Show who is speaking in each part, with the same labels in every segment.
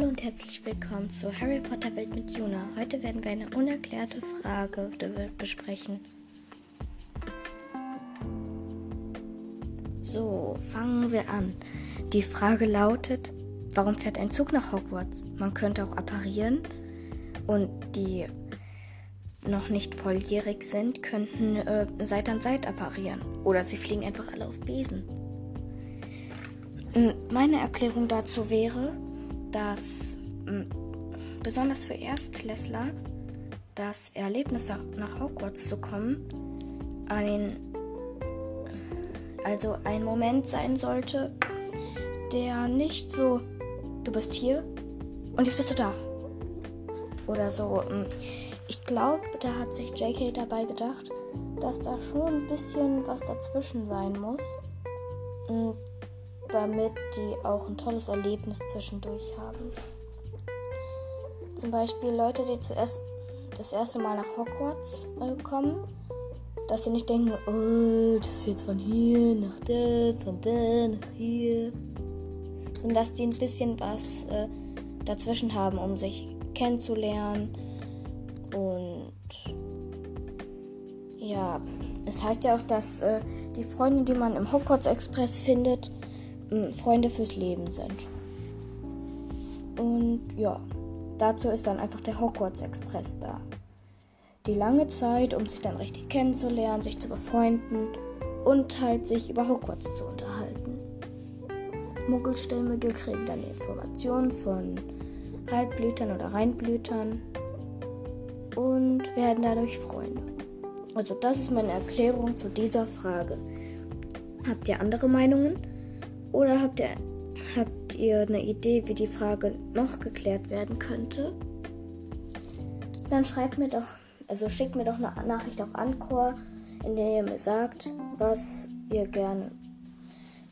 Speaker 1: und herzlich willkommen zu Harry Potter Welt mit Juna. Heute werden wir eine unerklärte Frage besprechen. So, fangen wir an. Die Frage lautet, warum fährt ein Zug nach Hogwarts? Man könnte auch apparieren und die noch nicht volljährig sind, könnten äh, Seit an Seit apparieren. Oder sie fliegen einfach alle auf Besen. Meine Erklärung dazu wäre, dass mh, besonders für Erstklässler das Erlebnis nach Hogwarts zu kommen ein also ein Moment sein sollte, der nicht so du bist hier und jetzt bist du da. Oder so. Ich glaube, da hat sich JK dabei gedacht, dass da schon ein bisschen was dazwischen sein muss damit die auch ein tolles Erlebnis zwischendurch haben. Zum Beispiel Leute, die zuerst das erste Mal nach Hogwarts äh, kommen, dass sie nicht denken, oh, das ist jetzt von hier nach da, von da nach hier. Und dass die ein bisschen was äh, dazwischen haben, um sich kennenzulernen. Und ja, es heißt ja auch, dass äh, die Freunde, die man im Hogwarts Express findet, Freunde fürs Leben sind. Und ja, dazu ist dann einfach der Hogwarts Express da. Die lange Zeit, um sich dann richtig kennenzulernen, sich zu befreunden und halt sich über Hogwarts zu unterhalten. Muggelstämmige kriegen dann Informationen von Halbblütern oder Reinblütern und werden dadurch Freunde. Also das ist meine Erklärung zu dieser Frage. Habt ihr andere Meinungen? Oder habt ihr, habt ihr eine Idee, wie die Frage noch geklärt werden könnte? Dann schreibt mir doch, also schickt mir doch eine Nachricht auf Anchor, in der ihr mir sagt, was ihr gerne,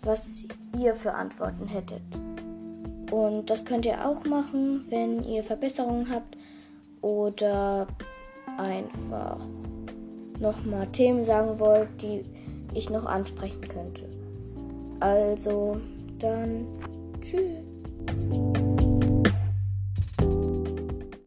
Speaker 1: was ihr für Antworten hättet. Und das könnt ihr auch machen, wenn ihr Verbesserungen habt oder einfach nochmal Themen sagen wollt, die ich noch ansprechen könnte. Also, dann tschüss.